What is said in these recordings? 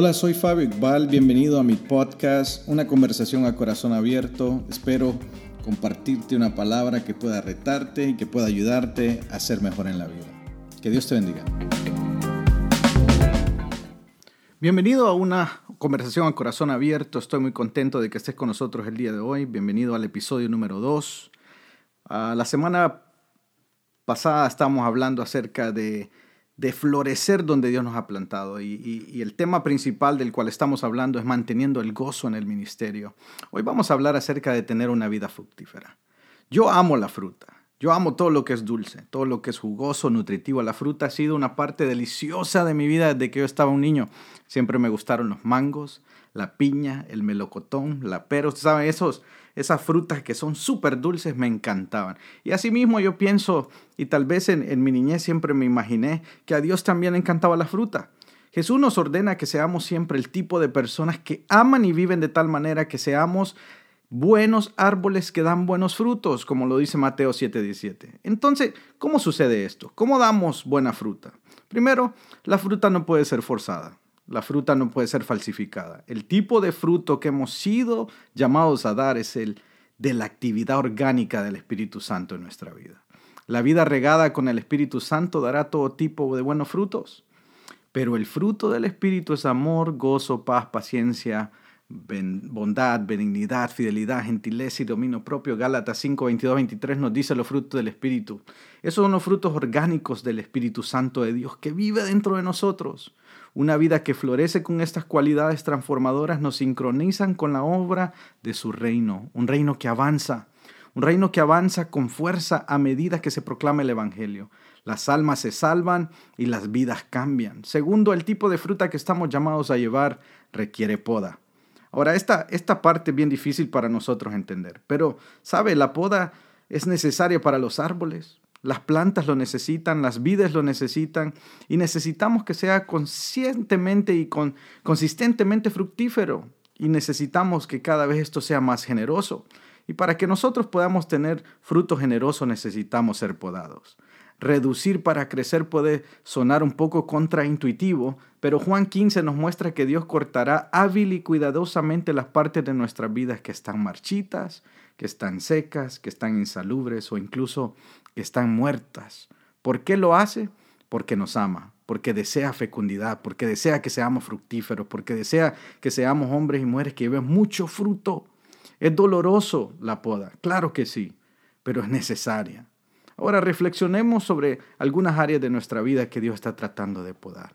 Hola, soy Fabio Iqbal, bienvenido a mi podcast, una conversación a corazón abierto. Espero compartirte una palabra que pueda retarte y que pueda ayudarte a ser mejor en la vida. Que Dios te bendiga. Bienvenido a una conversación a corazón abierto. Estoy muy contento de que estés con nosotros el día de hoy. Bienvenido al episodio número 2. Ah, la semana pasada estábamos hablando acerca de de florecer donde Dios nos ha plantado. Y, el tema principal del cual estamos hablando es manteniendo el gozo en el ministerio. Hoy vamos a hablar acerca de tener una vida fructífera. Yo amo la fruta. Yo amo todo lo que es dulce, todo lo que es jugoso, nutritivo. La fruta ha sido una parte deliciosa de mi vida desde que yo estaba un niño. Siempre me gustaron los mangos, la piña, el melocotón, la pera. Ustedes saben, esos, esas frutas que son súper dulces me encantaban. Y asimismo yo pienso, y tal vez en, en mi niñez siempre me imaginé, que a Dios también le encantaba la fruta. Jesús nos ordena que seamos siempre el tipo de personas que aman y viven de tal manera que seamos buenos árboles que dan buenos frutos, como lo dice Mateo 7:17. Entonces, ¿cómo sucede esto? ¿Cómo damos buena fruta? Primero, la fruta no puede ser forzada. La fruta no puede ser falsificada. El tipo de fruto que hemos sido llamados a dar es el de la actividad orgánica del Espíritu Santo en nuestra vida. La vida regada con el Espíritu Santo dará todo tipo de buenos frutos. Pero el fruto del Espíritu es amor, gozo, paz, paciencia, bondad, benignidad, fidelidad, gentileza y dominio propio. Gálatas 5, 22, 23 nos dice los frutos del Espíritu. Esos son los frutos orgánicos del Espíritu Santo de Dios que vive dentro de nosotros. Una vida que florece con estas cualidades transformadoras nos sincronizan con la obra de su reino, un reino que avanza, un reino que avanza con fuerza a medida que se proclama el Evangelio. Las almas se salvan y las vidas cambian. Segundo, el tipo de fruta que estamos llamados a llevar requiere poda. Ahora, esta, esta parte bien difícil para nosotros entender, pero, ¿sabe? La poda es necesaria para los árboles, las plantas lo necesitan, las vidas lo necesitan y necesitamos que sea conscientemente y con, consistentemente fructífero y necesitamos que cada vez esto sea más generoso. Y para que nosotros podamos tener fruto generoso necesitamos ser podados. Reducir para crecer puede sonar un poco contraintuitivo, pero Juan 15 nos muestra que Dios cortará hábil y cuidadosamente las partes de nuestras vidas que están marchitas, que están secas, que están insalubres o incluso que están muertas. ¿Por qué lo hace? Porque nos ama, porque desea fecundidad, porque desea que seamos fructíferos, porque desea que seamos hombres y mujeres que lleven mucho fruto. Es doloroso la poda, claro que sí, pero es necesaria. Ahora reflexionemos sobre algunas áreas de nuestra vida que Dios está tratando de podar.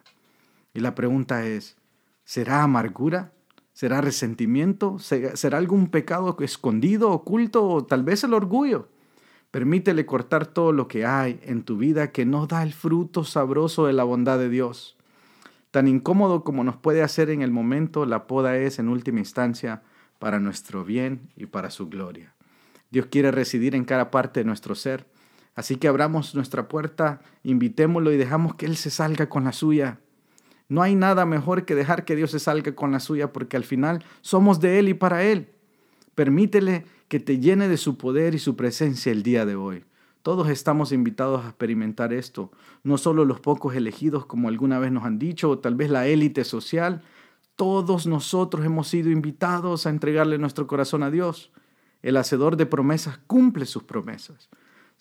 Y la pregunta es, ¿será amargura? ¿Será resentimiento? ¿Será algún pecado escondido, oculto o tal vez el orgullo? Permítele cortar todo lo que hay en tu vida que no da el fruto sabroso de la bondad de Dios. Tan incómodo como nos puede hacer en el momento, la poda es en última instancia para nuestro bien y para su gloria. Dios quiere residir en cada parte de nuestro ser, así que abramos nuestra puerta, invitémoslo y dejamos que Él se salga con la suya. No hay nada mejor que dejar que Dios se salga con la suya porque al final somos de Él y para Él. Permítele que te llene de su poder y su presencia el día de hoy. Todos estamos invitados a experimentar esto, no solo los pocos elegidos como alguna vez nos han dicho, o tal vez la élite social, todos nosotros hemos sido invitados a entregarle nuestro corazón a Dios. El hacedor de promesas cumple sus promesas.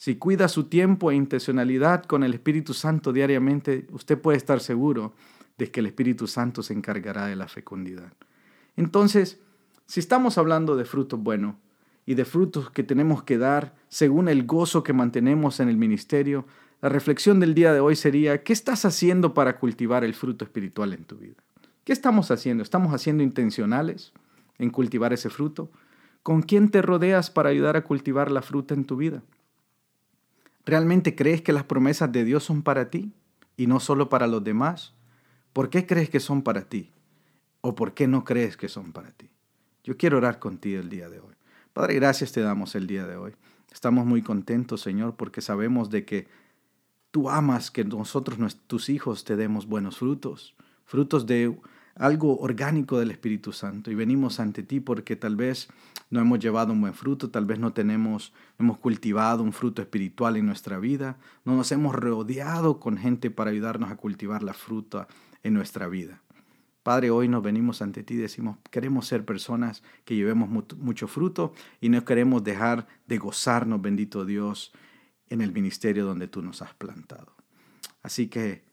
Si cuida su tiempo e intencionalidad con el Espíritu Santo diariamente, usted puede estar seguro de que el Espíritu Santo se encargará de la fecundidad. Entonces, si estamos hablando de frutos buenos y de frutos que tenemos que dar según el gozo que mantenemos en el ministerio, la reflexión del día de hoy sería, ¿qué estás haciendo para cultivar el fruto espiritual en tu vida? ¿Qué estamos haciendo? ¿Estamos haciendo intencionales en cultivar ese fruto? ¿Con quién te rodeas para ayudar a cultivar la fruta en tu vida? ¿Realmente crees que las promesas de Dios son para ti y no solo para los demás? ¿Por qué crees que son para ti? ¿O por qué no crees que son para ti? Yo quiero orar contigo el día de hoy. Padre, gracias te damos el día de hoy. Estamos muy contentos, Señor, porque sabemos de que tú amas que nosotros, tus hijos, te demos buenos frutos, frutos de algo orgánico del Espíritu Santo. Y venimos ante ti porque tal vez no hemos llevado un buen fruto, tal vez no tenemos, hemos cultivado un fruto espiritual en nuestra vida, no nos hemos rodeado con gente para ayudarnos a cultivar la fruta en nuestra vida. Padre, hoy nos venimos ante ti y decimos, queremos ser personas que llevemos mucho fruto y no queremos dejar de gozarnos, bendito Dios, en el ministerio donde tú nos has plantado. Así que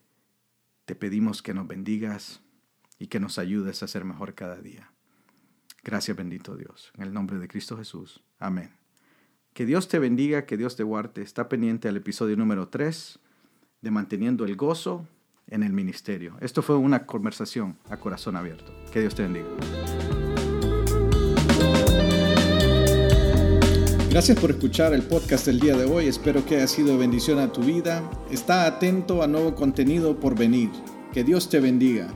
te pedimos que nos bendigas y que nos ayudes a ser mejor cada día. Gracias, bendito Dios. En el nombre de Cristo Jesús. Amén. Que Dios te bendiga, que Dios te guarde. Está pendiente al episodio número 3 de Manteniendo el Gozo en el ministerio. Esto fue una conversación a corazón abierto. Que Dios te bendiga. Gracias por escuchar el podcast del día de hoy. Espero que haya sido bendición a tu vida. Está atento a nuevo contenido por venir. Que Dios te bendiga.